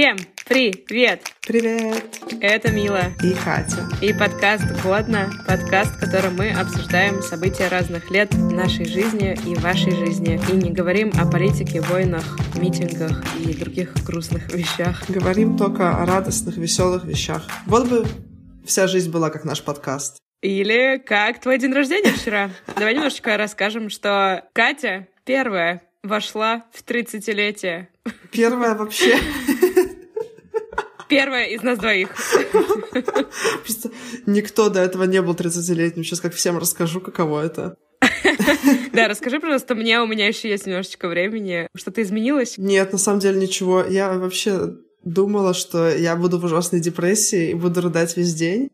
Всем привет! Привет! Это Мила. И Катя. И подкаст «Годно», подкаст, в котором мы обсуждаем события разных лет нашей жизни и вашей жизни. И не говорим о политике, войнах, митингах и других грустных вещах. Говорим только о радостных, веселых вещах. Вот бы вся жизнь была как наш подкаст. Или как твой день рождения вчера. Давай немножечко расскажем, что Катя первая вошла в 30-летие. Первая вообще. Первая из нас двоих. Просто никто до этого не был 30-летним. Сейчас как всем расскажу, каково это. Да, расскажи, пожалуйста, мне, у меня еще есть немножечко времени. Что-то изменилось? Нет, на самом деле ничего. Я вообще думала, что я буду в ужасной депрессии и буду рыдать весь день.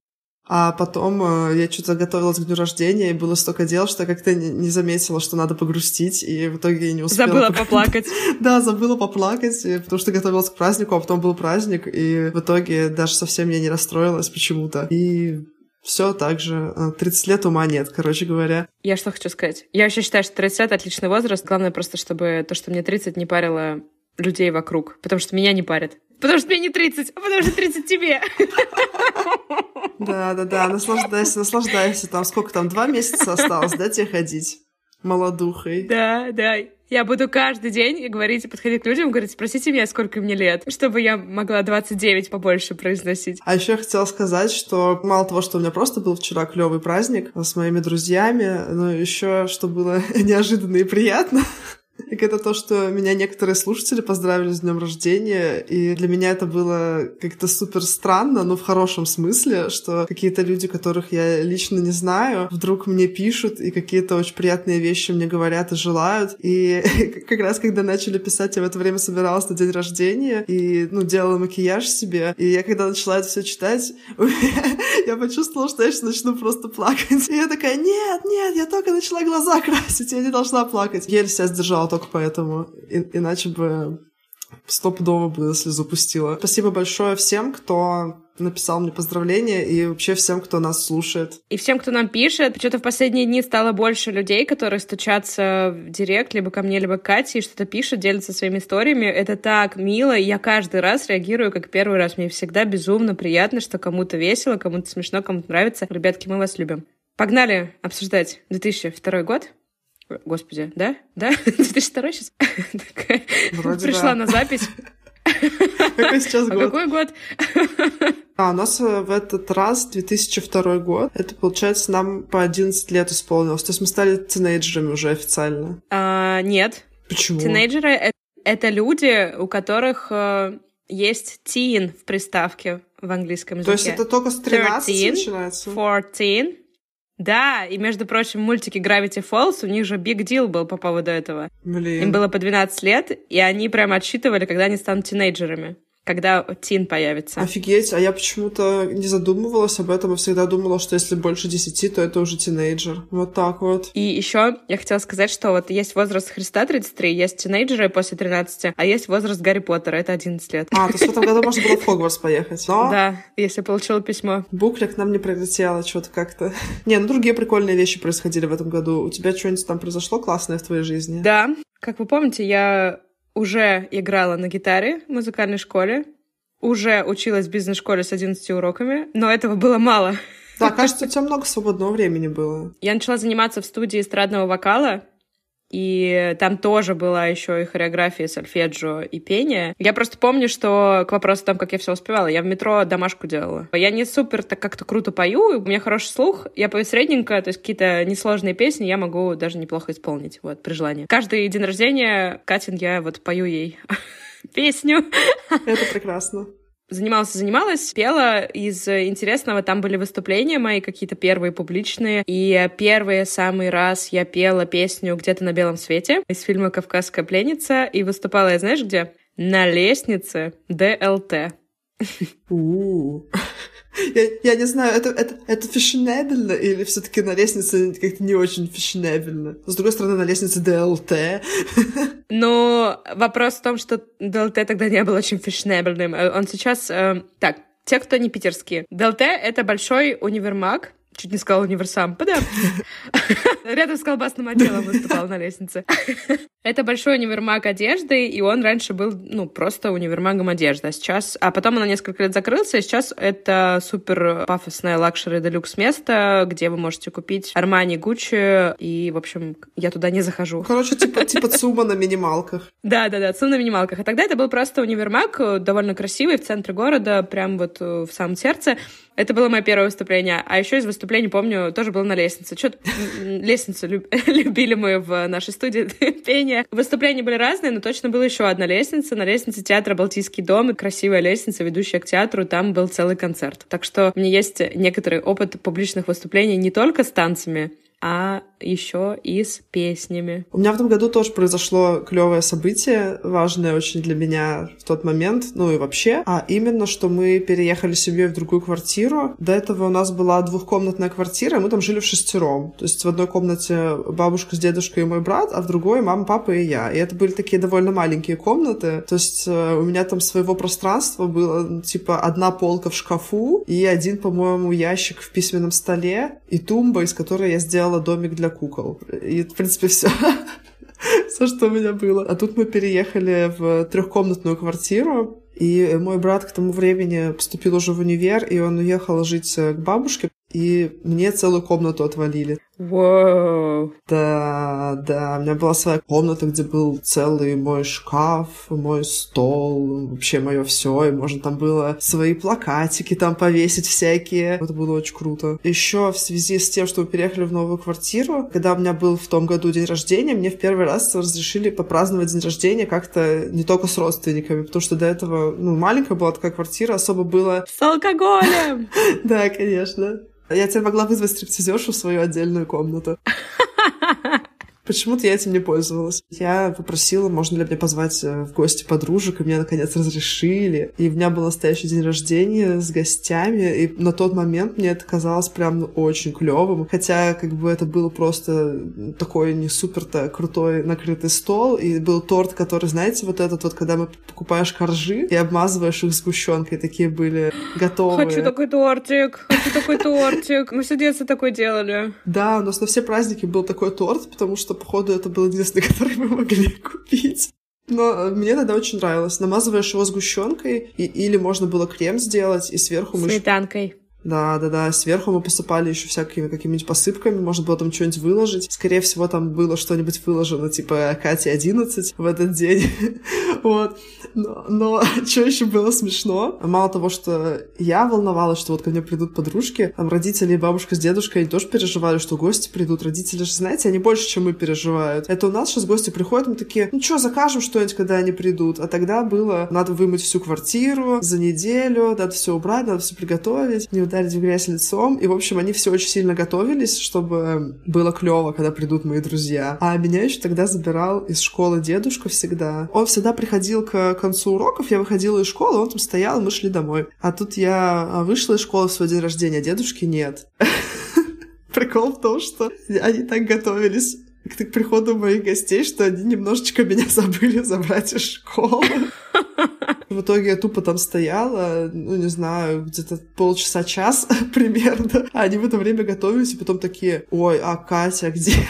А потом э, я что-то готовилась к дню рождения, и было столько дел, что я как-то не, не заметила, что надо погрустить, и в итоге я не успела. Забыла поплакать. Да, забыла поплакать, потому что готовилась к празднику, а потом был праздник, и в итоге даже совсем я не расстроилась почему-то. И все так же. 30 лет ума нет, короче говоря. Я что хочу сказать? Я вообще считаю, что 30 лет — отличный возраст. Главное просто, чтобы то, что мне 30, не парило людей вокруг. Потому что меня не парит. Потому что мне не 30, а потому что 30 тебе. Да, да, да, наслаждайся, наслаждайся. Там сколько там, два месяца осталось, да, тебе ходить? Молодухой. Да, да. Я буду каждый день говорить, подходить к людям, говорить, спросите меня, сколько мне лет, чтобы я могла 29 побольше произносить. А еще я хотела сказать, что мало того, что у меня просто был вчера клевый праздник с моими друзьями, но еще что было неожиданно и приятно. Так это то, что меня некоторые слушатели поздравили с днем рождения, и для меня это было как-то супер странно, но в хорошем смысле, что какие-то люди, которых я лично не знаю, вдруг мне пишут и какие-то очень приятные вещи мне говорят и желают. И как раз когда начали писать, я в это время собиралась на день рождения и, ну, делала макияж себе. И я когда начала это все читать, я почувствовала, что я сейчас начну просто плакать. И я такая, нет, нет, я только начала глаза красить, я не должна плакать. Еле себя сдержала только поэтому. И, иначе бы стопудово бы слезу пустила. Спасибо большое всем, кто написал мне поздравления и вообще всем, кто нас слушает. И всем, кто нам пишет. Что-то в последние дни стало больше людей, которые стучатся в директ либо ко мне, либо к Кате и что-то пишут, делятся своими историями. Это так мило, я каждый раз реагирую как первый раз. Мне всегда безумно приятно, что кому-то весело, кому-то смешно, кому-то нравится. Ребятки, мы вас любим. Погнали обсуждать 2002 год. Господи, да? Да? 2002 сейчас? Пришла на запись. Какой сейчас а год? А какой год? А, у нас э, в этот раз 2002 год. Это, получается, нам по 11 лет исполнилось. То есть мы стали тинейджерами уже официально. А, нет. Почему? Тинейджеры это, — это люди, у которых э, есть teen в приставке в английском языке. То есть это только с 13 13, начинается? 14, да, и, между прочим, мультики Gravity Falls, у них же big deal был по поводу этого. Блин. Им было по 12 лет, и они прям отсчитывали, когда они станут тинейджерами когда тин появится. Офигеть, а я почему-то не задумывалась об этом, и всегда думала, что если больше 10, то это уже тинейджер. Вот так вот. И еще я хотела сказать, что вот есть возраст Христа 33, есть тинейджеры после 13, а есть возраст Гарри Поттера, это 11 лет. А, то есть в этом году можно было в Хогвартс поехать. Но... Да, если получила письмо. Буклик нам не прилетело что-то как-то. Не, ну другие прикольные вещи происходили в этом году. У тебя что-нибудь там произошло классное в твоей жизни? Да, как вы помните, я уже играла на гитаре в музыкальной школе, уже училась в бизнес-школе с 11 уроками, но этого было мало. Да, кажется, у тебя много свободного времени было. Я начала заниматься в студии эстрадного вокала, и там тоже была еще и хореография, сольфеджио и пение. Я просто помню, что к вопросу о том, как я все успевала, я в метро домашку делала. Я не супер так как-то круто пою, у меня хороший слух, я пою средненько, то есть какие-то несложные песни я могу даже неплохо исполнить, вот, при желании. Каждый день рождения Катин я вот пою ей песню. Это прекрасно. Занималась, занималась, пела. Из интересного там были выступления мои какие-то первые публичные. И первый самый раз я пела песню «Где-то на белом свете» из фильма «Кавказская пленница». И выступала я, знаешь, где? На лестнице ДЛТ. Я, я не знаю, это, это, это фешенебельно или все таки на лестнице как-то не очень фешенебельно? С другой стороны, на лестнице ДЛТ. Но вопрос в том, что ДЛТ тогда не был очень фешенебельным. Он сейчас... Э, так, те, кто не питерские. ДЛТ — это большой универмаг, Чуть не сказала универсам. Подам. Рядом с колбасным отделом выступал на лестнице. Это большой универмаг одежды, и он раньше был, ну, просто универмагом одежды. А сейчас... А потом он на несколько лет закрылся, и сейчас это супер пафосное luxury deluxe место, где вы можете купить Армани, Гуччи, и, в общем, я туда не захожу. Короче, типа, типа ЦУМа на минималках. Да-да-да, ЦУМ на минималках. А тогда это был просто универмаг, довольно красивый, в центре города, прям вот в самом сердце. Это было мое первое выступление. А еще из выступлений, помню, тоже было на лестнице. Что-то лестницу любили мы в нашей студии пения. Выступления были разные, но точно была еще одна лестница. На лестнице театра «Балтийский дом» и красивая лестница, ведущая к театру. Там был целый концерт. Так что у меня есть некоторый опыт публичных выступлений не только с танцами, а еще и с песнями. У меня в этом году тоже произошло клевое событие, важное очень для меня в тот момент, ну и вообще, а именно, что мы переехали с семьей в другую квартиру. До этого у нас была двухкомнатная квартира, мы там жили в шестером. То есть в одной комнате бабушка с дедушкой и мой брат, а в другой мама, папа и я. И это были такие довольно маленькие комнаты. То есть э, у меня там своего пространства было типа одна полка в шкафу и один, по-моему, ящик в письменном столе и тумба, из которой я сделала домик для для кукол. И, в принципе, все. все, что у меня было. А тут мы переехали в трехкомнатную квартиру, и мой брат к тому времени поступил уже в универ, и он уехал жить к бабушке, и мне целую комнату отвалили. Вау. Да, да, у меня была своя комната, где был целый мой шкаф, мой стол, вообще мое все, и можно там было свои плакатики там повесить всякие. Это было очень круто. Еще в связи с тем, что мы переехали в новую квартиру, когда у меня был в том году день рождения, мне в первый раз разрешили попраздновать день рождения как-то не только с родственниками, потому что до этого, ну, маленькая была такая квартира, особо было... С алкоголем! Да, конечно. Я теперь могла вызвать стриптизершу в свою отдельную комнату. Почему-то я этим не пользовалась. Я попросила, можно ли мне позвать э, в гости подружек, и мне, наконец, разрешили. И у меня был настоящий день рождения с гостями, и на тот момент мне это казалось прям ну, очень клевым. Хотя, как бы, это было просто такой не супер-то крутой накрытый стол, и был торт, который, знаете, вот этот вот, когда мы покупаешь коржи и обмазываешь их сгущенкой, такие были готовые. Хочу такой тортик, хочу такой тортик. Мы все детство такой делали. Да, у нас на все праздники был такой торт, потому что походу, это был единственный, который мы могли купить. Но мне тогда очень нравилось. Намазываешь его сгущенкой, и, или можно было крем сделать, и сверху мы... Да, да, да. Сверху мы посыпали еще всякими какими-нибудь посыпками. Можно было там что-нибудь выложить. Скорее всего, там было что-нибудь выложено, типа Катя 11 в этот день. вот. Но, но что еще было смешно? Мало того, что я волновалась, что вот ко мне придут подружки, там родители и бабушка с дедушкой, они тоже переживали, что гости придут. Родители же, знаете, они больше, чем мы переживают. Это у нас сейчас гости приходят, мы такие, ну что, закажем что-нибудь, когда они придут. А тогда было, надо вымыть всю квартиру за неделю, надо все убрать, надо все приготовить. Не ударить в грязь лицом. И, в общем, они все очень сильно готовились, чтобы было клево, когда придут мои друзья. А меня еще тогда забирал из школы дедушка всегда. Он всегда приходил к концу уроков, я выходила из школы, он там стоял, мы шли домой. А тут я а, вышла из школы в свой день рождения, а дедушки нет. Прикол в том, что они так готовились к приходу моих гостей, что они немножечко меня забыли забрать из школы. В итоге я тупо там стояла, ну, не знаю, где-то полчаса-час примерно. А они в это время готовились, и потом такие, ой, а Катя где?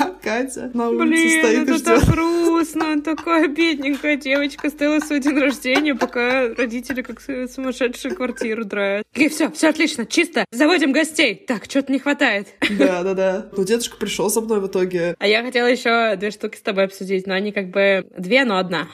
А Катя на улице Блин, стоит это и ждет. так грустно. Такая бедненькая девочка стояла свой день рождения, пока родители как сумасшедшие квартиру драют. И все, все отлично, чисто. Заводим гостей. Так, что-то не хватает. Да, да, да. Ну, дедушка пришел со мной в итоге. А я хотела еще две штуки с тобой обсудить, но они как бы две, но одна.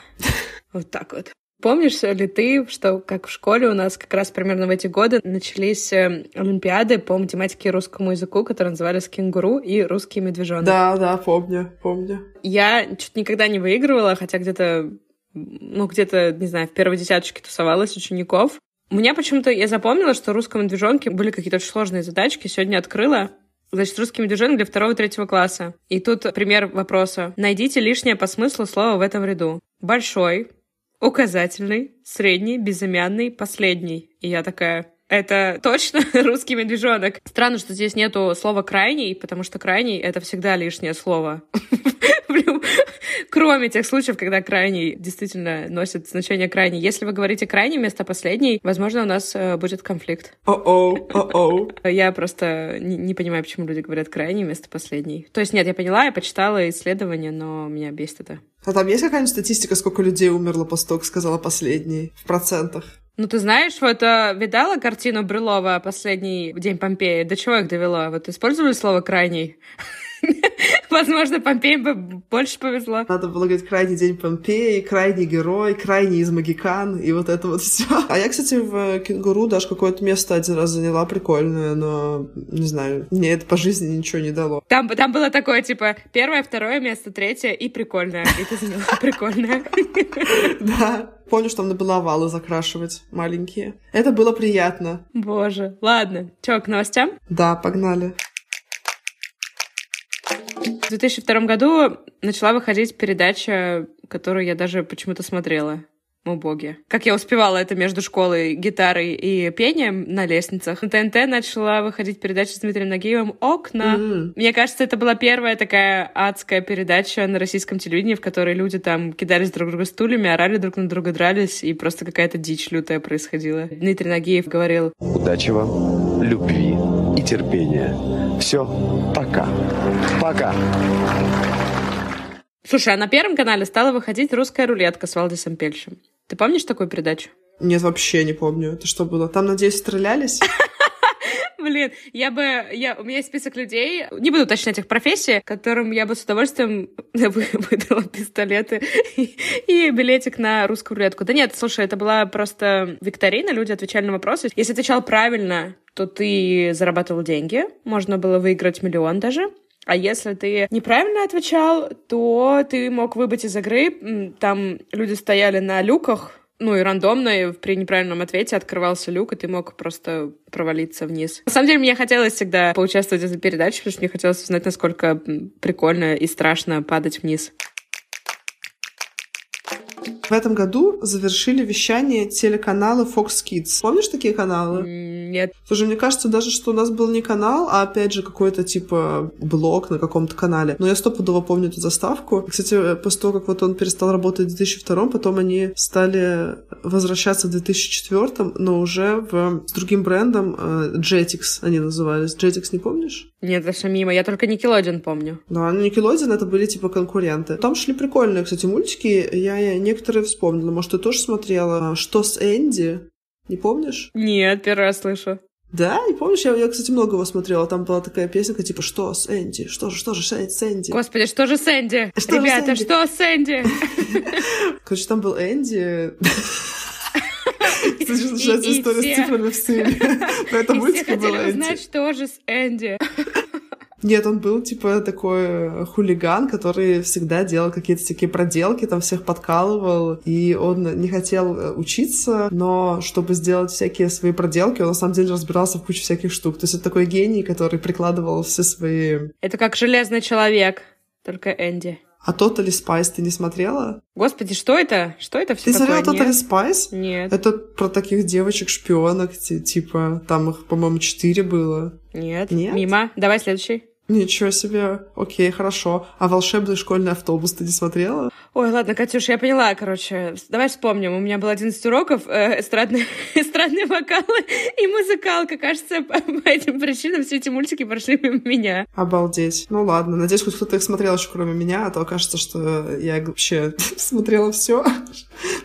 Вот так вот. Помнишь ли ты, что как в школе у нас как раз примерно в эти годы начались э, олимпиады по математике и русскому языку, которые назывались «Кенгуру» и «Русский медвежонок»? Да, да, помню, помню. Я чуть никогда не выигрывала, хотя где-то, ну, где-то, не знаю, в первой десяточке тусовалась учеников. У меня почему-то, я запомнила, что в русском медвежонке были какие-то очень сложные задачки. Сегодня открыла. Значит, русский медвежонок для второго и третьего класса. И тут пример вопроса. Найдите лишнее по смыслу слова в этом ряду. Большой, указательный, средний, безымянный, последний. И я такая, это точно русский медвежонок. Странно, что здесь нету слова крайний, потому что крайний это всегда лишнее слово. Кроме тех случаев, когда крайний действительно носит значение крайний. Если вы говорите крайний вместо последний, возможно, у нас э, будет конфликт. О-оу, о-оу. Я просто не, понимаю, почему люди говорят крайний вместо последний. То есть нет, я поняла, я почитала исследования, но меня бесит это. А там есть какая-нибудь статистика, сколько людей умерло после того, как сказала последний? В процентах? Ну, ты знаешь, вот э, видала картину Брюлова «Последний день Помпеи»? До чего их довело? Вот использовали слово «крайний»? Возможно, Помпеям бы больше повезло. Надо было говорить «крайний день Помпеи», «крайний герой», «крайний из Магикан» и вот это вот все. А я, кстати, в «Кенгуру» даже какое-то место один раз заняла прикольное, но, не знаю, мне это по жизни ничего не дало. Там, там было такое, типа, первое, второе место, третье и прикольное. И ты заняла прикольное. Да. Помню, что там надо было овалы закрашивать маленькие. Это было приятно. Боже. Ладно. Чё, к новостям? Да, погнали. В 2002 году начала выходить передача, которую я даже почему-то смотрела. О боги. Как я успевала это между школой, гитарой и пением на лестницах. На ТНТ начала выходить передача с Дмитрием Нагиевым «Окна». Mm-hmm. Мне кажется, это была первая такая адская передача на российском телевидении, в которой люди там кидались друг друга стульями, орали друг на друга, дрались, и просто какая-то дичь лютая происходила. Дмитрий Нагиев говорил «Удачи вам, любви и терпения. Все, пока. Пока». Слушай, а на Первом канале стала выходить «Русская рулетка» с Валдисом Пельшем. Ты помнишь такую передачу? Нет, вообще не помню. Это что было? Там, надеюсь, стрелялись? Блин, я бы... Я, у меня есть список людей, не буду уточнять их профессии, которым я бы с удовольствием выдала пистолеты и, и билетик на русскую рулетку. Да нет, слушай, это была просто викторина, люди отвечали на вопросы. Если отвечал правильно, то ты зарабатывал деньги, можно было выиграть миллион даже. А если ты неправильно отвечал, то ты мог выбыть из игры. Там люди стояли на люках, ну и рандомно при неправильном ответе открывался люк, и ты мог просто провалиться вниз. На самом деле, мне хотелось всегда поучаствовать в этой передаче, потому что мне хотелось узнать, насколько прикольно и страшно падать вниз. В этом году завершили вещание телеканала Fox Kids. Помнишь такие каналы? Нет. Слушай, мне кажется даже, что у нас был не канал, а опять же какой-то типа блог на каком-то канале. Но я стопудово помню эту заставку. Кстати, после того, как вот он перестал работать в 2002 потом они стали возвращаться в 2004 но уже в, с другим брендом э, Jetix они назывались. Jetix не помнишь? Нет, это мимо. Я только Nickelodeon помню. Да, ну Nickelodeon это были типа конкуренты. Там шли прикольные, кстати, мультики. Я некоторые вспомнила. Может, ты тоже смотрела «Что с Энди»? Не помнишь? Нет, первый раз слышу. Да, не помнишь? Я, я, кстати, много его смотрела. Там была такая песенка, типа, что с Энди? Что же, что же с Энди? Господи, что же с Энди? Что Ребята, с Энди? что с Энди? Короче, там был Энди. Начинается история с цифрами в сцене. Но это мультик был Энди. узнать, что же с Энди. Нет, он был, типа, такой э, хулиган, который всегда делал какие-то такие проделки, там всех подкалывал, и он не хотел э, учиться, но чтобы сделать всякие свои проделки, он на самом деле разбирался в куче всяких штук. То есть это такой гений, который прикладывал все свои... Это как железный человек, только Энди. А Totally Spice ты не смотрела? Господи, что это? Что это все Ты такое? смотрела Totally Spice? Нет. Это про таких девочек-шпионок, типа, там их, по-моему, четыре было. Нет. Нет? Мимо. Давай следующий. Ничего себе. Окей, хорошо. А волшебный школьный автобус ты не смотрела? Ой, ладно, Катюш, я поняла, короче. Давай вспомним. У меня было 11 уроков, э, эстрадные, эстрадные вокалы и музыкалка. Кажется, по, по этим причинам все эти мультики прошли мимо меня. Обалдеть. Ну ладно, надеюсь, хоть кто-то их смотрел еще кроме меня, а то кажется, что я вообще смотрела все,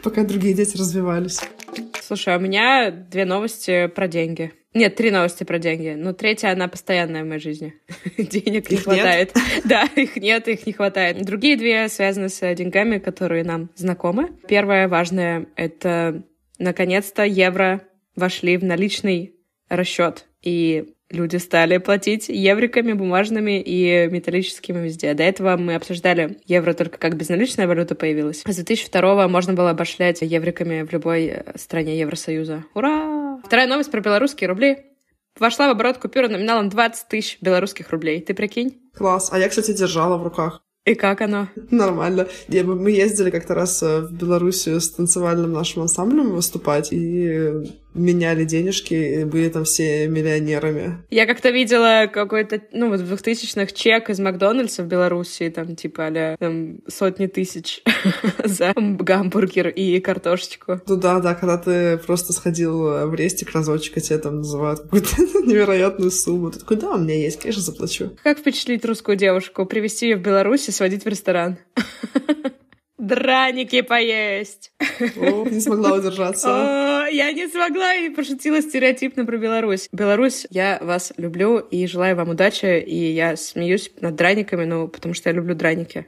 пока другие дети развивались. Слушай, а у меня две новости про деньги. Нет, три новости про деньги. Но третья, она постоянная в моей жизни. Денег не хватает. Да, их нет, их не хватает. Другие две связаны с деньгами, которые нам знакомы. Первое важное — это, наконец-то, евро вошли в наличный расчет. И люди стали платить евриками, бумажными и металлическими везде. До этого мы обсуждали евро только как безналичная валюта появилась. С 2002 можно было обошлять евриками в любой стране Евросоюза. Ура! Вторая новость про белорусские рубли. Вошла в оборот купюра номиналом 20 тысяч белорусских рублей. Ты прикинь? Класс. А я, кстати, держала в руках. И как оно? Нормально. Я, мы ездили как-то раз э, в Белоруссию с танцевальным нашим ансамблем выступать, и меняли денежки и были там все миллионерами. Я как-то видела какой-то, ну, вот в 2000-х чек из Макдональдса в Беларуси, там, типа, а там, сотни тысяч за гамбургер и картошечку. Ну да, да, когда ты просто сходил в рестик разочек, а тебе там называют какую-то невероятную сумму. Ты такой, да, у меня есть, конечно, заплачу. Как впечатлить русскую девушку? Привезти ее в Беларусь и сводить в ресторан? Драники поесть. О, не смогла удержаться. Я не смогла и пошутила стереотипно про Беларусь. Беларусь, я вас люблю и желаю вам удачи. И я смеюсь над драниками, ну, потому что я люблю драники.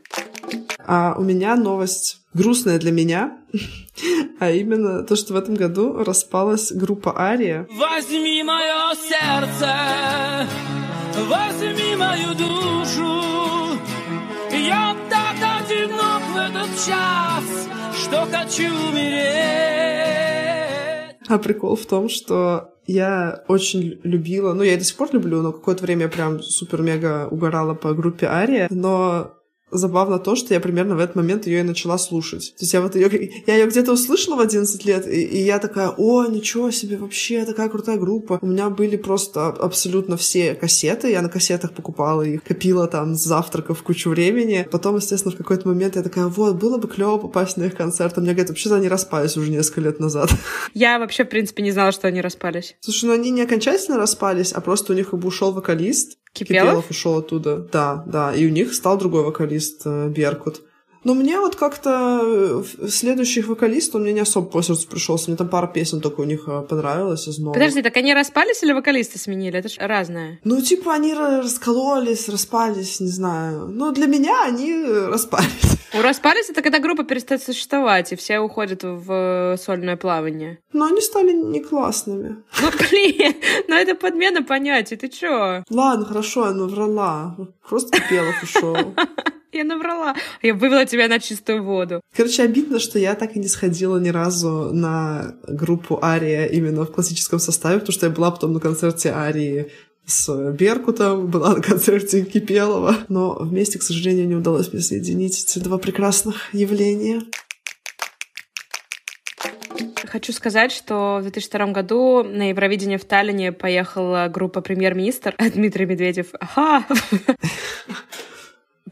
А у меня новость грустная для меня, а именно то, что в этом году распалась группа Ария. Возьми мое сердце, возьми мою душу, я так одинок в этот час, что хочу умереть. А прикол в том, что я очень любила, ну, я и до сих пор люблю, но какое-то время я прям супер-мега угорала по группе Ария, но забавно то, что я примерно в этот момент ее и начала слушать. То есть я вот ее, я ее где-то услышала в 11 лет, и, и я такая, о, ничего себе, вообще такая крутая группа. У меня были просто абсолютно все кассеты, я на кассетах покупала их, копила там с завтраков кучу времени. Потом, естественно, в какой-то момент я такая, вот, было бы клево попасть на их концерт. А мне говорят, вообще-то они распались уже несколько лет назад. Я вообще, в принципе, не знала, что они распались. Слушай, ну они не окончательно распались, а просто у них как бы ушел вокалист, Кипелов? Кипелов ушел оттуда, да, да, и у них стал другой вокалист э, Беркут. Но мне вот как-то э, следующих вокалистов у меня не особо по сердцу пришелся. Мне там пара песен только у них э, понравилось из новых. Подожди, так они распались или вокалисты сменили? Это же разное. Ну, типа, они раскололись, распались, не знаю. Ну, для меня они распались. У распались это когда группа перестает существовать, и все уходят в сольное плавание. Но они стали не классными. Ну, блин, ну это подмена понятий, ты чё? Ладно, хорошо, я наврала. Просто Кипелов ушел. Я наврала. Я вывела тебя на чистую воду. Короче, обидно, что я так и не сходила ни разу на группу Ария именно в классическом составе, потому что я была потом на концерте Арии с Беркутом, была на концерте Кипелова. Но вместе, к сожалению, не удалось мне соединить эти два прекрасных явления. Хочу сказать, что в 2002 году на Евровидение в Таллине поехала группа «Премьер-министр» Дмитрий Медведев. Ага!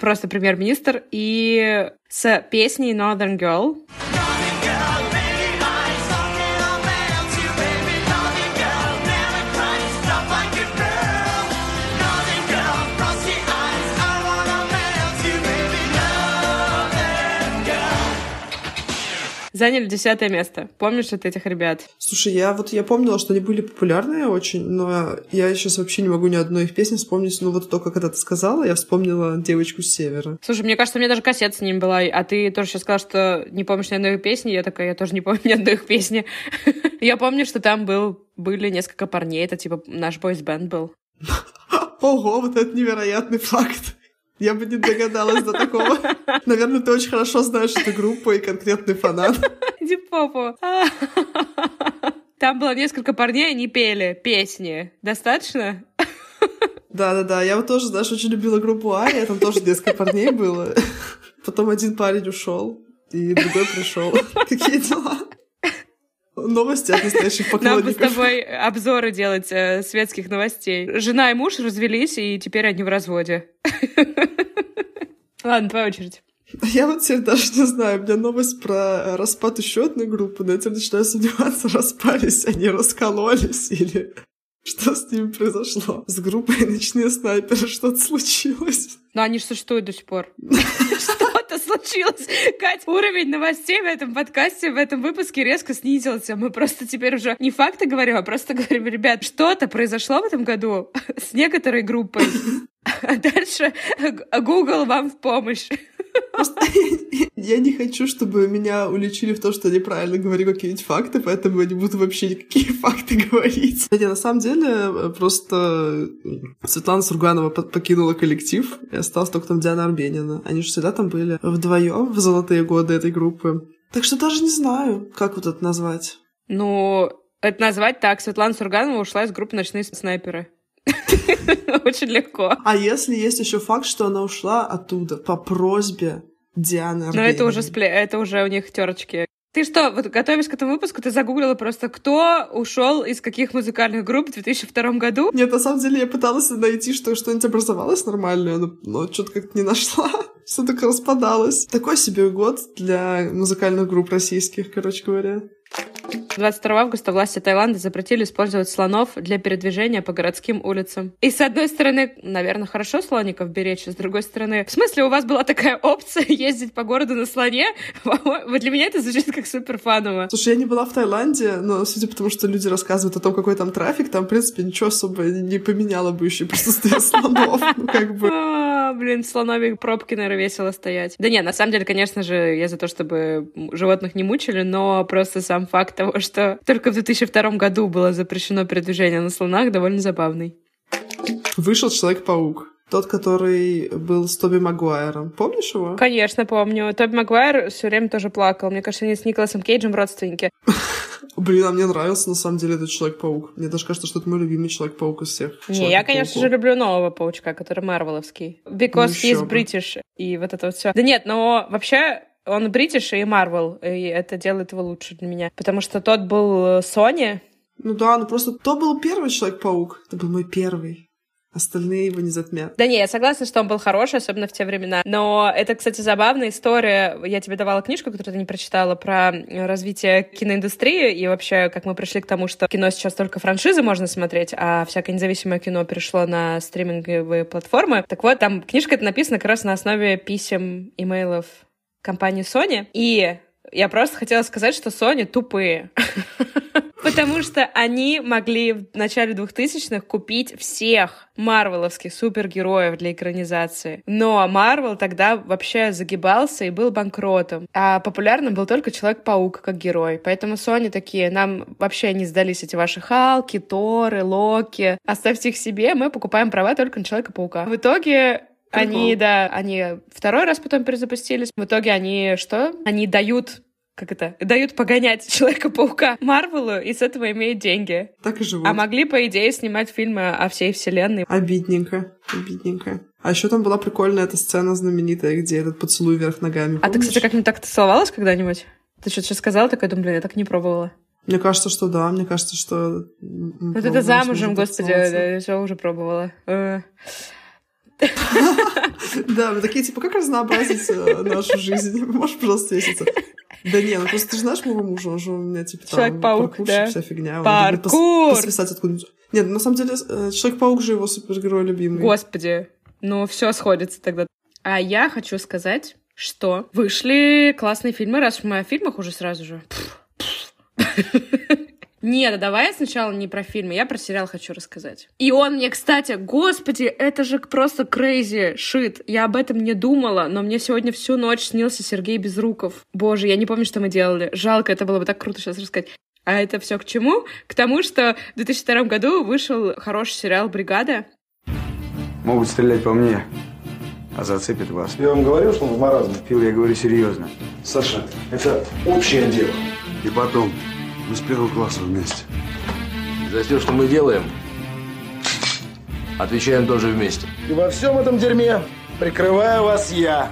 Просто премьер-министр. И с песней Northern Girl. Заняли десятое место. Помнишь от этих ребят? Слушай, я вот я помнила, что они были популярные очень, но я сейчас вообще не могу ни одной их песни вспомнить. Ну вот только когда ты сказала, я вспомнила девочку с севера. Слушай, мне кажется, у меня даже кассета с ним была, а ты тоже сейчас сказала, что не помнишь ни одной их песни. Я такая, я тоже не помню ни одной их песни. Я помню, что там был, были несколько парней, это типа наш бойс-бенд был. Ого, вот это невероятный факт. Я бы не догадалась до такого. Наверное, ты очень хорошо знаешь эту группу и конкретный фанат. Иди попу. Там было несколько парней, они пели песни. Достаточно? Да-да-да, я вот тоже, знаешь, очень любила группу Ария, там тоже несколько парней было. Потом один парень ушел, и другой пришел. Какие дела? Новости от настоящих поклонников. Нам бы с тобой обзоры делать э, светских новостей. Жена и муж развелись, и теперь они в разводе. Ладно, твоя очередь. Я вот теперь даже не знаю, у меня новость про распад еще одной группы, но я теперь начинаю сомневаться, распались они, раскололись или что с ними произошло? С группой «Ночные снайперы» что-то случилось. Но они же существуют до сих пор. Что-то случилось. Кать, уровень новостей в этом подкасте, в этом выпуске резко снизился. Мы просто теперь уже не факты говорим, а просто говорим, ребят, что-то произошло в этом году с некоторой группой. А дальше Google вам в помощь. Я не хочу, чтобы меня уличили в том, что я неправильно говорю какие-нибудь факты, поэтому я не буду вообще никакие факты говорить. Хотя на самом деле просто Светлана Сурганова покинула коллектив, и осталась только там Диана Арбенина. Они же всегда там были вдвоем в золотые годы этой группы. Так что даже не знаю, как вот это назвать. Ну, это назвать так. Светлана Сурганова ушла из группы «Ночные снайперы». Очень легко. А если есть еще факт, что она ушла оттуда по просьбе Дианы Ну, это уже спле... это уже у них терочки. Ты что, вот готовясь к этому выпуску, ты загуглила просто, кто ушел из каких музыкальных групп в 2002 году? Нет, на самом деле я пыталась найти, что что-нибудь образовалось нормальное, но, но что-то как-то не нашла. Все так распадалось. Такой себе год для музыкальных групп российских, короче говоря. 22 августа власти Таиланда запретили использовать слонов для передвижения по городским улицам. И с одной стороны, наверное, хорошо слоников беречь, а с другой стороны, в смысле, у вас была такая опция ездить по городу на слоне? Вот для меня это звучит как супер фаново. Слушай, я не была в Таиланде, но судя по тому, что люди рассказывают о том, какой там трафик, там, в принципе, ничего особо не поменяло бы еще присутствие слонов. Ну, как бы. А, блин, слоновик пробки, наверное, весело стоять. Да нет, на самом деле, конечно же, я за то, чтобы животных не мучили, но просто сам факт того, что только в 2002 году было запрещено передвижение на слонах, довольно забавный. Вышел Человек-паук. Тот, который был с Тоби Магуайром. Помнишь его? Конечно, помню. Тоби Магуайр все время тоже плакал. Мне кажется, они с Николасом Кейджем родственники. Блин, а мне нравился на самом деле этот Человек-паук. Мне даже кажется, что это мой любимый Человек-паук из всех. Не, я, конечно же, люблю нового паучка, который Марвеловский. Because ну, he's British. И вот это вот все. Да нет, но вообще он бритиш и Марвел, и это делает его лучше для меня. Потому что тот был Sony. Ну да, ну просто то был первый Человек-паук. Это был мой первый. Остальные его не затмят. Да не, я согласна, что он был хороший, особенно в те времена. Но это, кстати, забавная история. Я тебе давала книжку, которую ты не прочитала, про развитие киноиндустрии и вообще, как мы пришли к тому, что кино сейчас только франшизы можно смотреть, а всякое независимое кино перешло на стриминговые платформы. Так вот, там книжка это написана как раз на основе писем, имейлов компании Sony. И я просто хотела сказать, что Sony тупые. Потому что они могли в начале 2000-х купить всех марвеловских супергероев для экранизации. Но Марвел тогда вообще загибался и был банкротом. А популярным был только Человек-паук как герой. Поэтому Sony такие, нам вообще не сдались эти ваши Халки, Торы, Локи. Оставьте их себе, мы покупаем права только на Человека-паука. В итоге они, да, они второй раз потом перезапустились. В итоге они что? Они дают как это, дают погонять Человека-паука Марвелу и с этого имеют деньги. Так и живут. А могли, по идее, снимать фильмы о всей вселенной. Обидненько, обидненько. А еще там была прикольная эта сцена знаменитая, где этот поцелуй вверх ногами. Помнишь? А ты, кстати, как-нибудь так целовалась когда-нибудь? Ты что-то сейчас сказала, такая, думаю, блин, я так не пробовала. Мне кажется, что да, мне кажется, что... Вот это замужем, господи, все уже пробовала. Да, мы такие, типа, как разнообразить э, нашу жизнь? Можешь просто веситься? Да не, ну просто ты же знаешь моего мужа, он же у меня, типа, там, Человек-паук, да? вся фигня. Паркур! Посвисать откуда Нет, на самом деле, э, Человек-паук же его супергерой любимый. Господи, ну все сходится тогда. А я хочу сказать, что вышли классные фильмы, раз мы о фильмах уже сразу же. Нет, давай сначала не про фильмы, я про сериал хочу рассказать. И он мне, кстати, господи, это же просто crazy shit. Я об этом не думала, но мне сегодня всю ночь снился Сергей Безруков. Боже, я не помню, что мы делали. Жалко, это было бы так круто сейчас рассказать. А это все к чему? К тому, что в 2002 году вышел хороший сериал «Бригада». Могут стрелять по мне, а зацепит вас. Я вам говорил, что он в маразме? Фил, я говорю серьезно. Саша, это общее дело. И потом, мы с первого класса вместе. За все, что мы делаем, отвечаем тоже вместе. И во всем этом дерьме прикрываю вас я.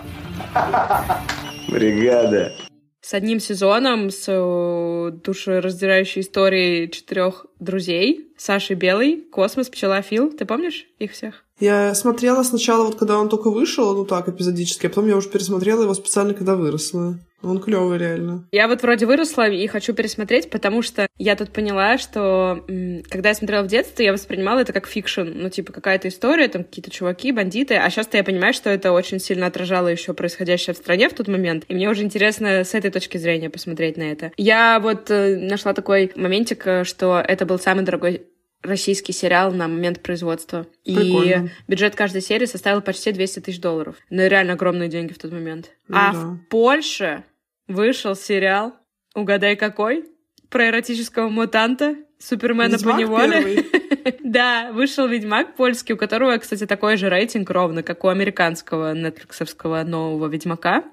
Бригада. С одним сезоном, с э, душераздирающей историей четырех друзей. Саши Белый, Космос, Пчела, Фил. Ты помнишь их всех? Я смотрела сначала, вот когда он только вышел, ну так, эпизодически, а потом я уже пересмотрела его специально, когда выросла. Он клевый, реально. Я вот вроде выросла и хочу пересмотреть, потому что я тут поняла, что когда я смотрела в детстве, я воспринимала это как fiction. Ну, типа, какая-то история, там какие-то чуваки, бандиты. А сейчас-то я понимаю, что это очень сильно отражало еще происходящее в стране в тот момент. И мне уже интересно с этой точки зрения посмотреть на это. Я вот э, нашла такой моментик, э, что это был самый дорогой российский сериал на момент производства. Прикольно. И бюджет каждой серии составил почти 200 тысяч долларов. Ну, реально огромные деньги в тот момент. Ну, а да. в Польше вышел сериал, угадай какой, про эротического мутанта, Супермена Ведьмак по неволе. да, вышел Ведьмак польский, у которого, кстати, такой же рейтинг ровно, как у американского нетфликсовского нового Ведьмака.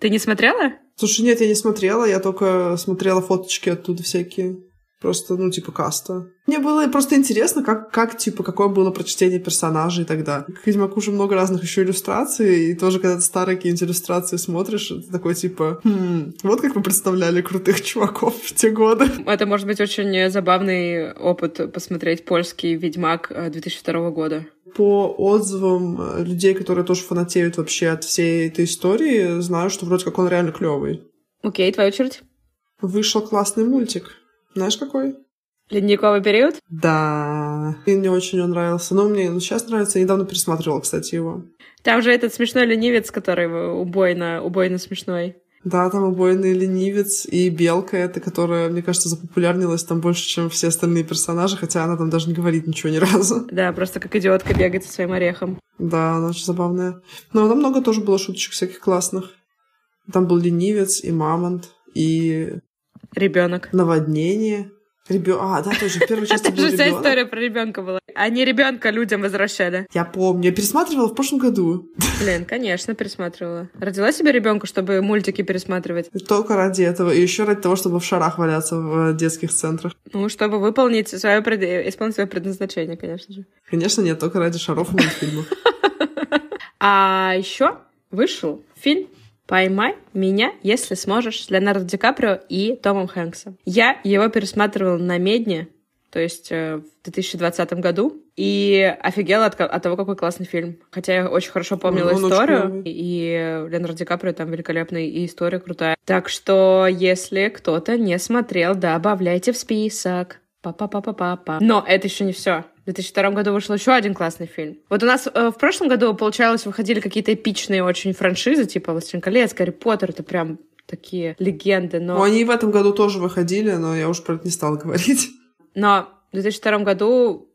Ты не смотрела? Слушай, нет, я не смотрела, я только смотрела фоточки оттуда всякие. Просто, ну, типа, каста. Мне было просто интересно, как, как типа, какое было прочтение персонажей тогда. К Ведьмаку уже много разных еще иллюстраций, и тоже, когда ты старые какие-нибудь иллюстрации смотришь, ты такой, типа, хм, вот как вы представляли крутых чуваков в те годы. Это может быть очень забавный опыт посмотреть польский Ведьмак 2002 года. По отзывам людей, которые тоже фанатеют вообще от всей этой истории, знаю, что вроде как он реально клевый. Окей, твоя очередь. Вышел классный мультик. Знаешь, какой? Ледниковый период? Да. И мне очень он нравился. Но мне ну, сейчас нравится. Я недавно пересматривала, кстати, его. Там же этот смешной ленивец, который убойно, убойно смешной. Да, там убойный ленивец и белка эта, которая, мне кажется, запопулярнилась там больше, чем все остальные персонажи, хотя она там даже не говорит ничего ни разу. Да, просто как идиотка бегает со своим орехом. Да, она очень забавная. Но там много тоже было шуточек всяких классных. Там был ленивец и мамонт, и... Ребенок. Наводнение. Ребё... А, да, тоже в первой части Это же вся история про ребенка была. Они ребенка людям возвращали. Я помню. Я пересматривала в прошлом году. Блин, конечно, пересматривала. Родила себе ребенка, чтобы мультики пересматривать. Только ради этого. И еще ради того, чтобы в шарах валяться в детских центрах. Ну, чтобы выполнить свое, пред... исполнить свое предназначение, конечно же. Конечно, нет, только ради шаров и мультфильмов. А еще вышел фильм «Поймай меня, если сможешь» с Леонардо Ди Каприо и Томом Хэнксом. Я его пересматривала на Медне, то есть э, в 2020 году, и офигела от, от того, какой классный фильм. Хотя я очень хорошо помнила Он историю, и Леонардо Ди Каприо там великолепный, и история крутая. Так что, если кто-то не смотрел, добавляйте в список. Па-па-па-па-па-па. Но это еще не все. В 2002 году вышел еще один классный фильм. Вот у нас э, в прошлом году, получалось, выходили какие-то эпичные очень франшизы, типа «Властелин колец», «Гарри Поттер», это прям такие легенды, но... Ну, они в этом году тоже выходили, но я уж про это не стала говорить. Но в 2002 году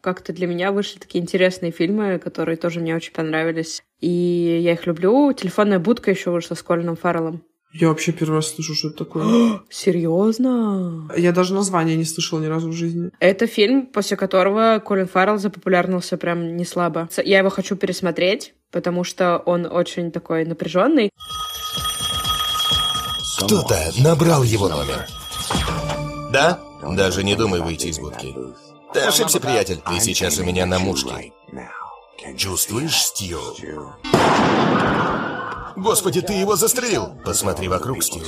как-то для меня вышли такие интересные фильмы, которые тоже мне очень понравились. И я их люблю. «Телефонная будка» еще вышла с Колином Фарреллом. Я вообще первый раз слышу, что это такое. Серьезно? Я даже название не слышала ни разу в жизни. Это фильм, после которого Колин Фаррелл запопулярнился прям не слабо. Я его хочу пересмотреть, потому что он очень такой напряженный. Кто-то набрал его номер. Да? Даже не думай выйти из будки. Ты ошибся, приятель. Ты сейчас у меня на мушке. Чувствуешь, Стью? Господи, ты его застрелил! Посмотри вокруг, Стью.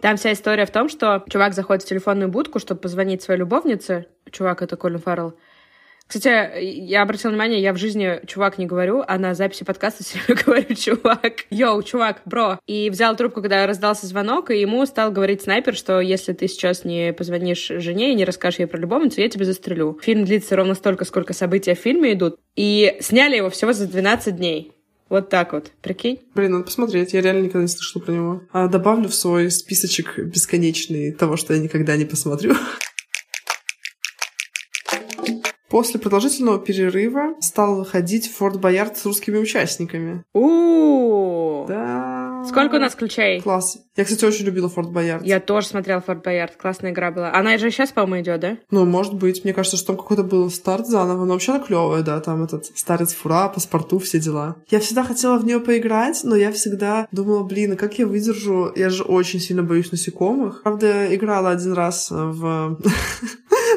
Там вся история в том, что чувак заходит в телефонную будку, чтобы позвонить своей любовнице. Чувак — это Колин Фаррелл. Кстати, я обратила внимание, я в жизни чувак не говорю, а на записи подкаста все время говорю чувак. Йоу, чувак, бро. И взял трубку, когда раздался звонок, и ему стал говорить снайпер, что если ты сейчас не позвонишь жене и не расскажешь ей про любовницу, я тебя застрелю. Фильм длится ровно столько, сколько события в фильме идут. И сняли его всего за 12 дней. Вот так вот, прикинь? Блин, надо посмотреть, я реально никогда не слышала про него. А добавлю в свой списочек бесконечный того, что я никогда не посмотрю. После продолжительного перерыва стал выходить Форт Боярд с русскими участниками. у Да. Сколько у нас ключей? Класс. Я, кстати, очень любила Форт Боярд. Я тоже смотрела Форт Боярд. Классная игра была. Она же сейчас, по-моему, идет, да? Ну, может быть. Мне кажется, что там какой-то был старт заново. Но вообще она клевая, да. Там этот старец фура, паспорту, все дела. Я всегда хотела в нее поиграть, но я всегда думала, блин, а как я выдержу? Я же очень сильно боюсь насекомых. Правда, играла один раз в...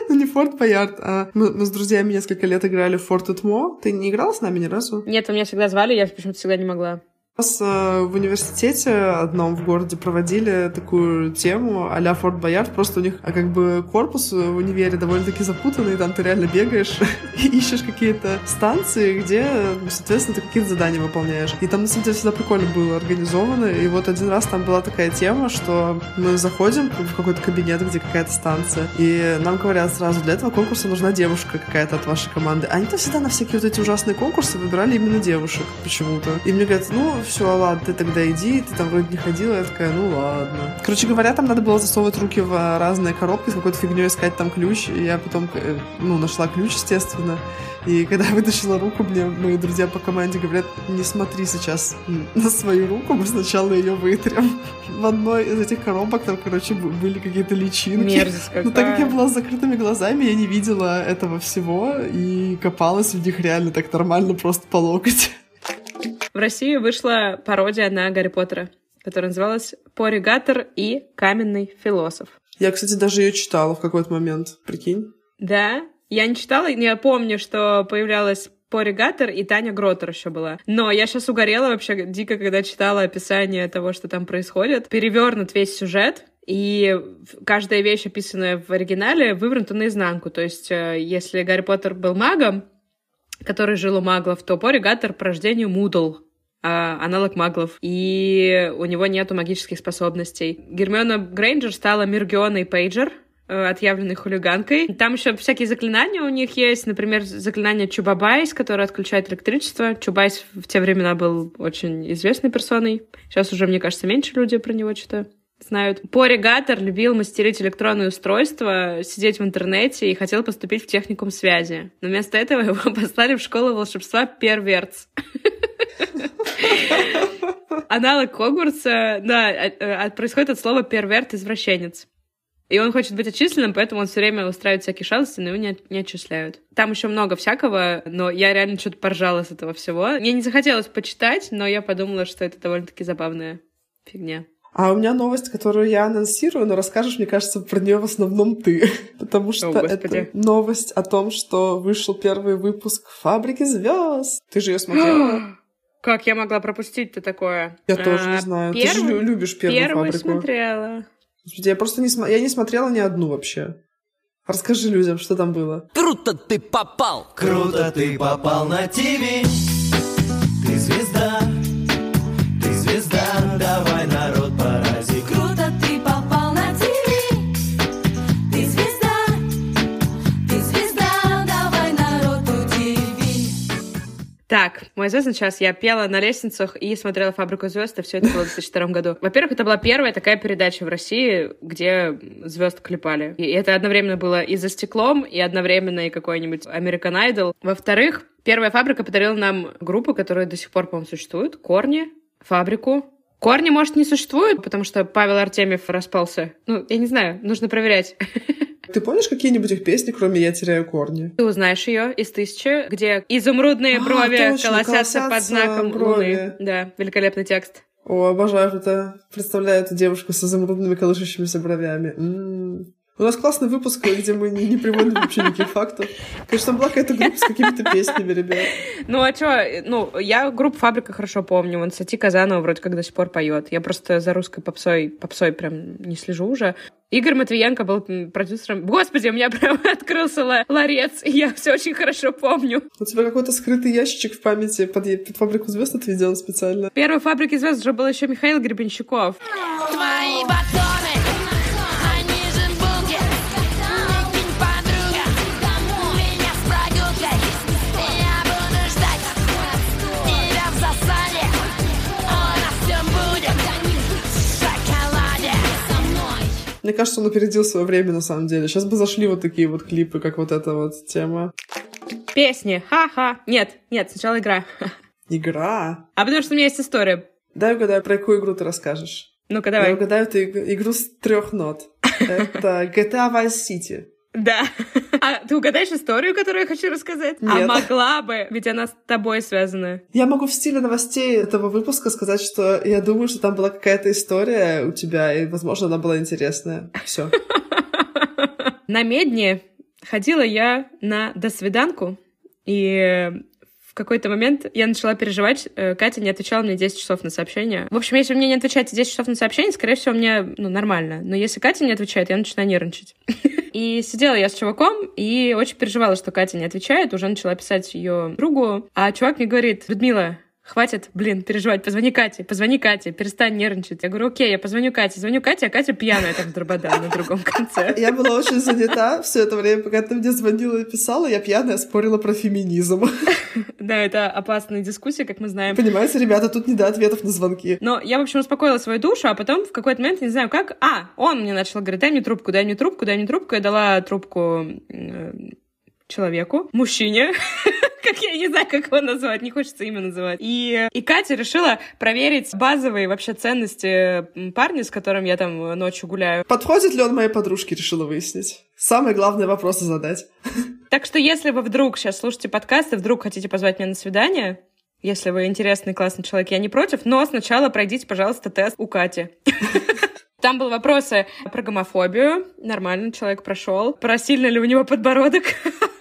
Ну, не Форт Боярд, а мы, мы с друзьями несколько лет играли в Форт Этмо. Ты не играла с нами ни разу? Нет, вы меня всегда звали, я почему-то всегда не могла. Нас э, в университете одном в городе проводили такую тему а-ля Форт Боярд. Просто у них а как бы корпус в универе довольно-таки запутанный. Там ты реально бегаешь и ищешь какие-то станции, где, соответственно, ты какие-то задания выполняешь. И там, на самом деле, всегда прикольно было организовано. И вот один раз там была такая тема, что мы заходим в какой-то кабинет, где какая-то станция, и нам говорят сразу, для этого конкурса нужна девушка какая-то от вашей команды. Они-то всегда на всякие вот эти ужасные конкурсы выбирали именно девушек почему-то. И мне говорят, ну, все, ладно, ты тогда иди, ты там вроде не ходила. Я такая, ну ладно. Короче говоря, там надо было засовывать руки в разные коробки, с какой-то фигней искать там ключ. И я потом, э, ну, нашла ключ, естественно. И когда я вытащила руку, мне мои друзья по команде говорят, не смотри сейчас на свою руку, мы сначала ее вытрем. В одной из этих коробок там, короче, были какие-то личинки. Мерзость какая. Но так как я была с закрытыми глазами, я не видела этого всего и копалась в них реально так нормально, просто по локоть. В России вышла пародия на Гарри Поттера, которая называлась «Поригатор и каменный философ». Я, кстати, даже ее читала в какой-то момент, прикинь. Да? Я не читала, но я помню, что появлялась Пори Гаттер и Таня Гротер еще была. Но я сейчас угорела вообще дико, когда читала описание того, что там происходит. Перевернут весь сюжет, и каждая вещь, описанная в оригинале, вывернута наизнанку. То есть, э, если Гарри Поттер был магом, который жил у маглов, то Порри Гаттер по рождению Мудл, а, аналог маглов, и у него нету магических способностей. Гермиона Грейнджер стала Миргионой Пейджер, э, отъявленной хулиганкой. Там еще всякие заклинания у них есть. Например, заклинание Чубабайс, которое отключает электричество. Чубайс в те времена был очень известной персоной. Сейчас уже, мне кажется, меньше люди про него что-то знают. Порри Гаттер любил мастерить электронные устройства, сидеть в интернете и хотел поступить в техникум связи. Но вместо этого его послали в школу волшебства Первертс. Аналог Хогвартса, да, э, э, происходит от слова перверт, извращенец. И он хочет быть отчисленным, поэтому он все время устраивает всякие шалости, но его не, не отчисляют. Там еще много всякого, но я реально что-то поржала с этого всего. Мне не захотелось почитать, но я подумала, что это довольно-таки забавная фигня. А у меня новость, которую я анонсирую, но расскажешь, мне кажется, про нее в основном ты. Потому что О, это новость о том, что вышел первый выпуск «Фабрики звезд». Ты же ее смотрела? Как я могла пропустить-то такое? Я а, тоже не знаю. Первый, Ты же любишь первую первый фабрику. смотрела. Господи, я просто не, см... я не смотрела ни одну вообще. Расскажи людям, что там было. Круто ты попал! Круто ты попал на ТВ! Ты звезда! Так, мой звездный час. Я пела на лестницах и смотрела «Фабрику звезд», и все это было в 2002 году. Во-первых, это была первая такая передача в России, где звезд клепали. И это одновременно было и за стеклом, и одновременно и какой-нибудь American Idol. Во-вторых, первая «Фабрика» подарила нам группу, которая до сих пор, по-моему, существует. «Корни», «Фабрику», Корни, может, не существует, потому что Павел Артемьев распался. Ну, я не знаю, нужно проверять. Ты помнишь какие-нибудь их песни, кроме «Я теряю корни»? Ты узнаешь ее из «Тысячи», где изумрудные а, брови точно, колосятся под знаком брови. луны. Да, великолепный текст. О, обожаю это. Представляю эту девушку с изумрудными колышущимися бровями. М-м-м. У нас классный выпуск, где мы не, не приводим вообще никаких фактов. Конечно, там была какая-то группа с какими-то песнями, ребят. Ну, а чё? Ну, я группу «Фабрика» хорошо помню. Вон Сати Казанова вроде как до сих пор поет. Я просто за русской попсой, попсой прям не слежу уже. Игорь Матвиенко был продюсером. Господи, у меня прям открылся ларец, и я все очень хорошо помню. У тебя какой-то скрытый ящичек в памяти под, под фабрику звезд отведен специально. Первой фабрики звезд уже был еще Михаил Гребенщиков. Твои батоны Мне кажется, он опередил свое время, на самом деле. Сейчас бы зашли вот такие вот клипы, как вот эта вот тема. Песни. Ха-ха. Нет, нет, сначала игра. Игра? А потому что у меня есть история. Дай угадаю, про какую игру ты расскажешь. Ну-ка, давай. Я угадаю эту игру с трех нот. Это GTA Vice City. Да. А ты угадаешь историю, которую я хочу рассказать? А Нет. А могла бы, ведь она с тобой связана. Я могу в стиле новостей этого выпуска сказать, что я думаю, что там была какая-то история у тебя, и, возможно, она была интересная. Все. На медне ходила я на досвиданку, и в какой-то момент я начала переживать. Э, Катя не отвечала мне 10 часов на сообщение. В общем, если мне не отвечаете 10 часов на сообщение, скорее всего, мне ну, нормально. Но если Катя не отвечает, я начинаю нервничать. И сидела я с чуваком и очень переживала, что Катя не отвечает. Уже начала писать ее другу. А чувак мне говорит, Людмила, хватит, блин, переживать, позвони Кате, позвони Кате, перестань нервничать. Я говорю, окей, я позвоню Кате, звоню Кате, а Катя пьяная так в дрободан на другом конце. Я была очень занята все это время, пока ты мне звонила и писала, я пьяная спорила про феминизм. Да, это опасная дискуссия, как мы знаем. Понимаете, ребята, тут не до ответов на звонки. Но я, в общем, успокоила свою душу, а потом в какой-то момент, не знаю как, а, он мне начал говорить, дай мне трубку, дай мне трубку, дай мне трубку. Я дала трубку э, человеку, мужчине, как я не знаю, как его назвать, не хочется имя называть. И, и Катя решила проверить базовые вообще ценности парня, с которым я там ночью гуляю. Подходит ли он моей подружке, решила выяснить. Самый главный вопрос задать. Так что если вы вдруг сейчас слушаете подкаст и вдруг хотите позвать меня на свидание, если вы интересный, классный человек, я не против, но сначала пройдите, пожалуйста, тест у Кати. Там были вопросы про гомофобию. Нормально человек прошел. Про сильно ли у него подбородок.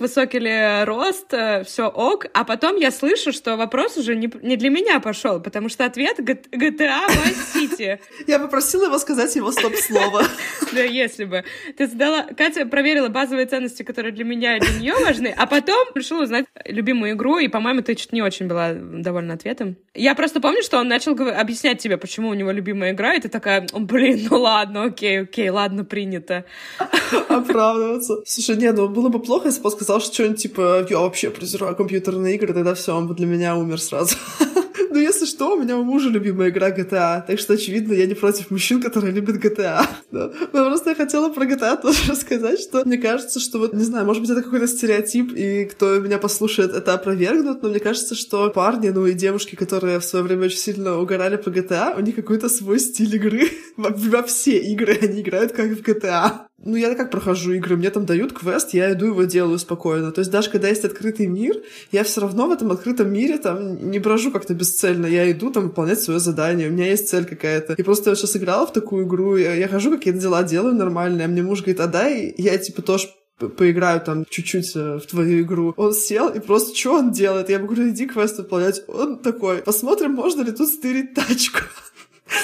высокий ли рост, все ок. А потом я слышу, что вопрос уже не, не для меня пошел, потому что ответ GTA Vice City. Я попросила его сказать его стоп-слово. Да, если бы. Ты задала... Катя проверила базовые ценности, которые для меня и для нее важны, а потом решила узнать любимую игру, и, по-моему, ты чуть не очень была довольна ответом. Я просто помню, что он начал объяснять тебе, почему у него любимая игра, и ты такая, блин, ну ладно, окей, окей, ладно, принято. Оправдываться. Слушай, не, ну было бы плохо, если бы он сказал что-нибудь типа, я вообще презираю компьютерные игры, тогда все, он бы для меня умер сразу. Ну, если что, у меня у мужа любимая игра GTA, так что, очевидно, я не против мужчин, которые любят GTA. Да. Но просто я хотела про GTA тоже рассказать, что мне кажется, что вот, не знаю, может быть, это какой-то стереотип, и кто меня послушает, это опровергнут, но мне кажется, что парни, ну и девушки, которые в свое время очень сильно угорали по GTA, у них какой-то свой стиль игры. Во, во все игры они играют как в GTA. Ну, я как прохожу игры, мне там дают квест, я иду его делаю спокойно. То есть даже когда есть открытый мир, я все равно в этом открытом мире там не брожу как-то бесцельно. Я иду там выполнять свое задание, у меня есть цель какая-то. И просто я сейчас играла в такую игру, я, я хожу, какие-то дела делаю нормальные, а мне муж говорит, а дай я типа тоже поиграю там чуть-чуть э, в твою игру. Он сел и просто, что он делает? Я говорю, иди квест выполнять. Он такой, посмотрим, можно ли тут стырить тачку.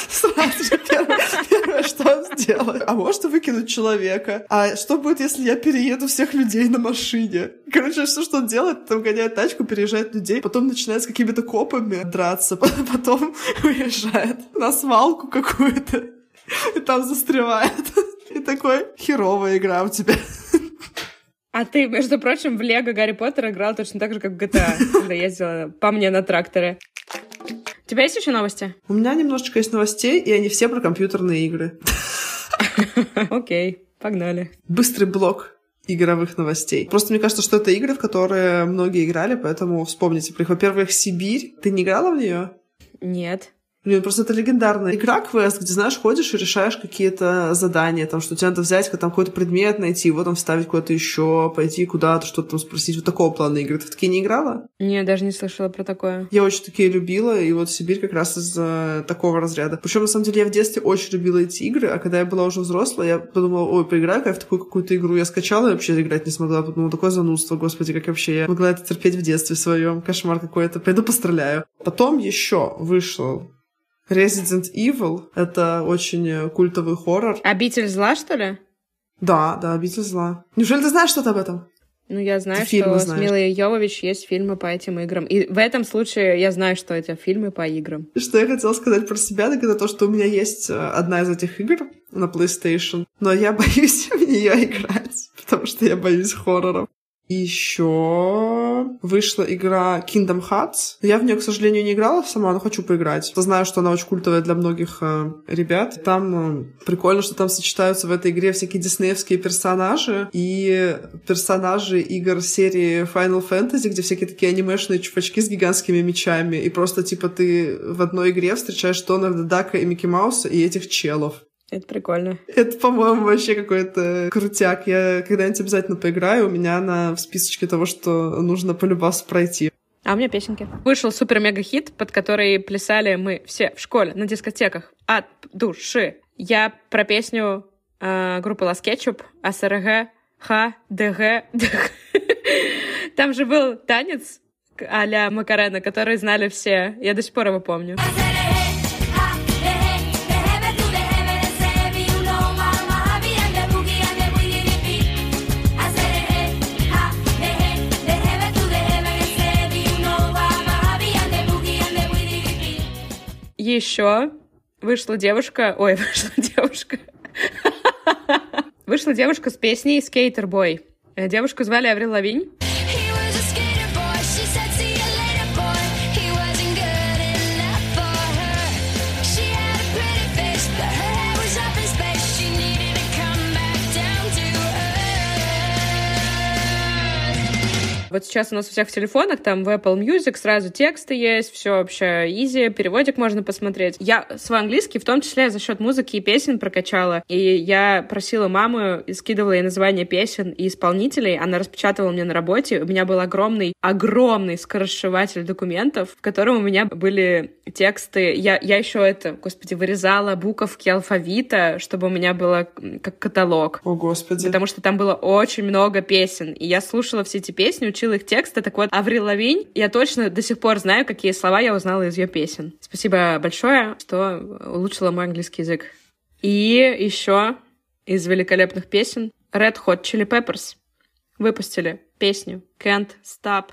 Сразу же первое, первое, что он сделает. А может выкинуть человека? А что будет, если я перееду всех людей на машине? Короче, все, что он делает, там гоняет тачку, переезжает людей, потом начинает с какими-то копами драться, потом уезжает на свалку какую-то и там застревает. И такой, херовая игра у тебя. А ты, между прочим, в Лего Гарри Поттер играл точно так же, как в GTA, когда ездила по мне на тракторе. У тебя есть еще новости? У меня немножечко есть новостей, и они все про компьютерные игры. Окей, погнали. Быстрый блок игровых новостей. Просто мне кажется, что это игры, в которые многие играли, поэтому вспомните. Во-первых, Сибирь. Ты не играла в нее? Нет. Блин, просто это легендарная игра квест, где, знаешь, ходишь и решаешь какие-то задания, там, что тебе надо взять там какой-то предмет, найти, его там вставить куда-то еще, пойти куда-то, что-то там спросить. Вот такого плана игры. Ты в такие не играла? Нет, даже не слышала про такое. Я очень такие любила, и вот Сибирь как раз из такого разряда. Причем, на самом деле, я в детстве очень любила эти игры, а когда я была уже взрослая, я подумала, ой, поиграю-ка я в такую какую-то игру. Я скачала и вообще играть не смогла. Подумала, такое занудство, господи, как вообще я могла это терпеть в детстве своем. Кошмар какой-то. Пойду постреляю. Потом еще вышел Resident Evil — это очень культовый хоррор. Обитель зла, что ли? Да, да, Обитель зла. Неужели ты знаешь что-то об этом? Ну, я знаю, ты что с Милой Йовович есть фильмы по этим играм. И в этом случае я знаю, что это фильмы по играм. Что я хотела сказать про себя, так это то, что у меня есть э, одна из этих игр на PlayStation, но я боюсь в нее играть, потому что я боюсь хорроров. Еще вышла игра Kingdom Hearts. Я в нее, к сожалению, не играла сама, но хочу поиграть. Знаю, что она очень культовая для многих э, ребят. Там э, прикольно, что там сочетаются в этой игре всякие диснеевские персонажи и персонажи игр серии Final Fantasy, где всякие такие анимешные чувачки с гигантскими мечами. И просто, типа, ты в одной игре встречаешь Дональда Дака и Микки Мауса и этих челов. Это прикольно. Это, по-моему, вообще какой-то крутяк. Я когда-нибудь обязательно поиграю. У меня она в списочке того, что нужно полюбас пройти. А у меня песенки. Вышел супер-мега-хит, под который плясали мы все в школе, на дискотеках от души. Я про песню э, группы Лас Кетчуп, АСРГ, Х, ДГ, ДГ. Там же был танец а-ля Макарена, который знали все. Я до сих пор его помню. Еще вышла девушка... Ой, вышла девушка... Вышла девушка с песней «Skater Boy». Девушку звали Аврил Лавинь. Вот сейчас у нас у всех в телефонах, там в Apple Music сразу тексты есть, все вообще изи, переводик можно посмотреть. Я свой английский в том числе за счет музыки и песен прокачала, и я просила маму и скидывала ей название песен и исполнителей, она распечатывала мне на работе, у меня был огромный, огромный скоросшиватель документов, в котором у меня были тексты, я, я еще это, господи, вырезала буковки алфавита, чтобы у меня было как каталог. О, господи. Потому что там было очень много песен, и я слушала все эти песни, учила их тексты. Так вот, Аврил Лавинь, я точно до сих пор знаю, какие слова я узнала из ее песен. Спасибо большое, что улучшила мой английский язык. И еще из великолепных песен Red Hot Chili Peppers выпустили песню Can't Stop.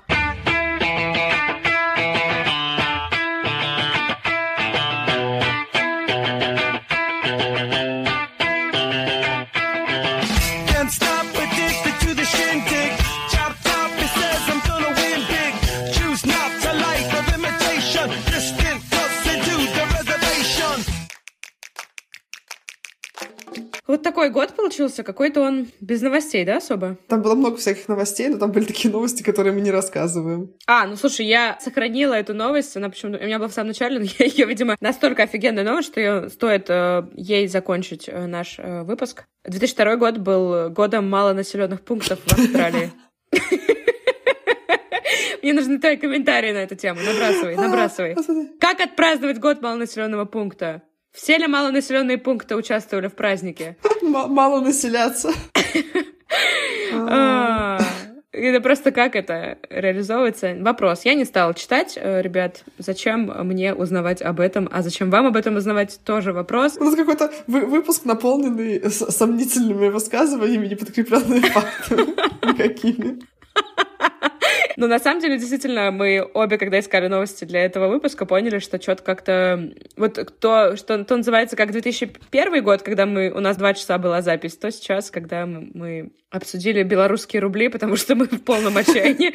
Такой год получился, какой-то он без новостей, да, особо? Там было много всяких новостей, но там были такие новости, которые мы не рассказываем. А, ну слушай, я сохранила эту новость, она почему-то у меня была в самом начале, но я ее, видимо, настолько офигенная новость, что ее стоит э, ей закончить э, наш э, выпуск. 2002 год был годом малонаселенных пунктов в Австралии. Мне нужны твои комментарии на эту тему. Набрасывай, набрасывай. Как отпраздновать год малонаселенного пункта? Все ли малонаселенные пункты участвовали в празднике? Мало населяться. А, Это просто как это реализовывается? Вопрос. Я не стала читать, э, ребят. Зачем мне узнавать об этом? А зачем вам об этом узнавать? Тоже вопрос. У нас какой-то вы- выпуск, наполненный сомнительными высказываниями, не подкрепленными фактами никакими. Но на самом деле, действительно, мы обе, когда искали новости для этого выпуска, поняли, что что-то как-то... Вот то, что то называется как 2001 год, когда мы, у нас два часа была запись, то сейчас, когда мы, мы обсудили белорусские рубли, потому что мы в полном отчаянии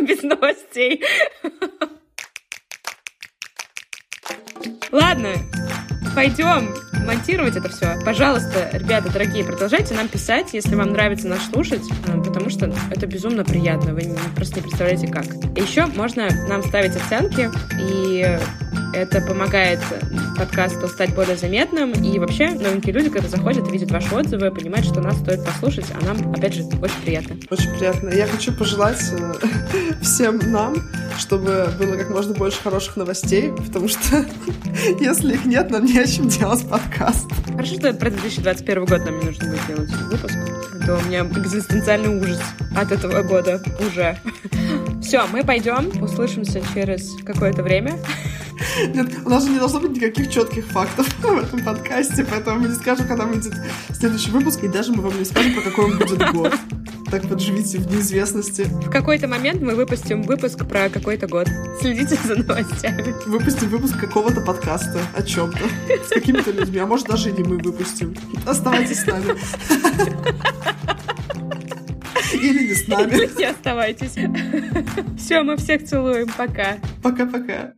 без новостей. Ладно, пойдем монтировать это все. Пожалуйста, ребята, дорогие, продолжайте нам писать, если вам нравится нас слушать, потому что это безумно приятно. Вы просто не представляете как. Еще можно нам ставить оценки, и это помогает подкасту стать более заметным. И вообще, новенькие люди, когда заходят видят ваши отзывы, понимают, что нас стоит послушать, а нам, опять же, очень приятно. Очень приятно. Я хочу пожелать э, всем нам, чтобы было как можно больше хороших новостей, потому что если их нет, нам не о чем делать подкаст. Хорошо, что про 2021 год нам не нужно будет делать выпуск. А то у меня экзистенциальный ужас от этого года уже. Все, мы пойдем, услышимся через какое-то время. Нет, у нас же не должно быть никаких четких фактов в этом подкасте, поэтому мы не скажем, когда выйдет следующий выпуск, и даже мы вам не скажем, по какой он будет год. Так вот живите в неизвестности. В какой-то момент мы выпустим выпуск про какой-то год. Следите за новостями. Выпустим выпуск какого-то подкаста о чем-то с какими-то людьми, а может даже и не мы выпустим. Оставайтесь с нами. Или не с нами. Не оставайтесь. Все, мы всех целуем. Пока. Пока-пока.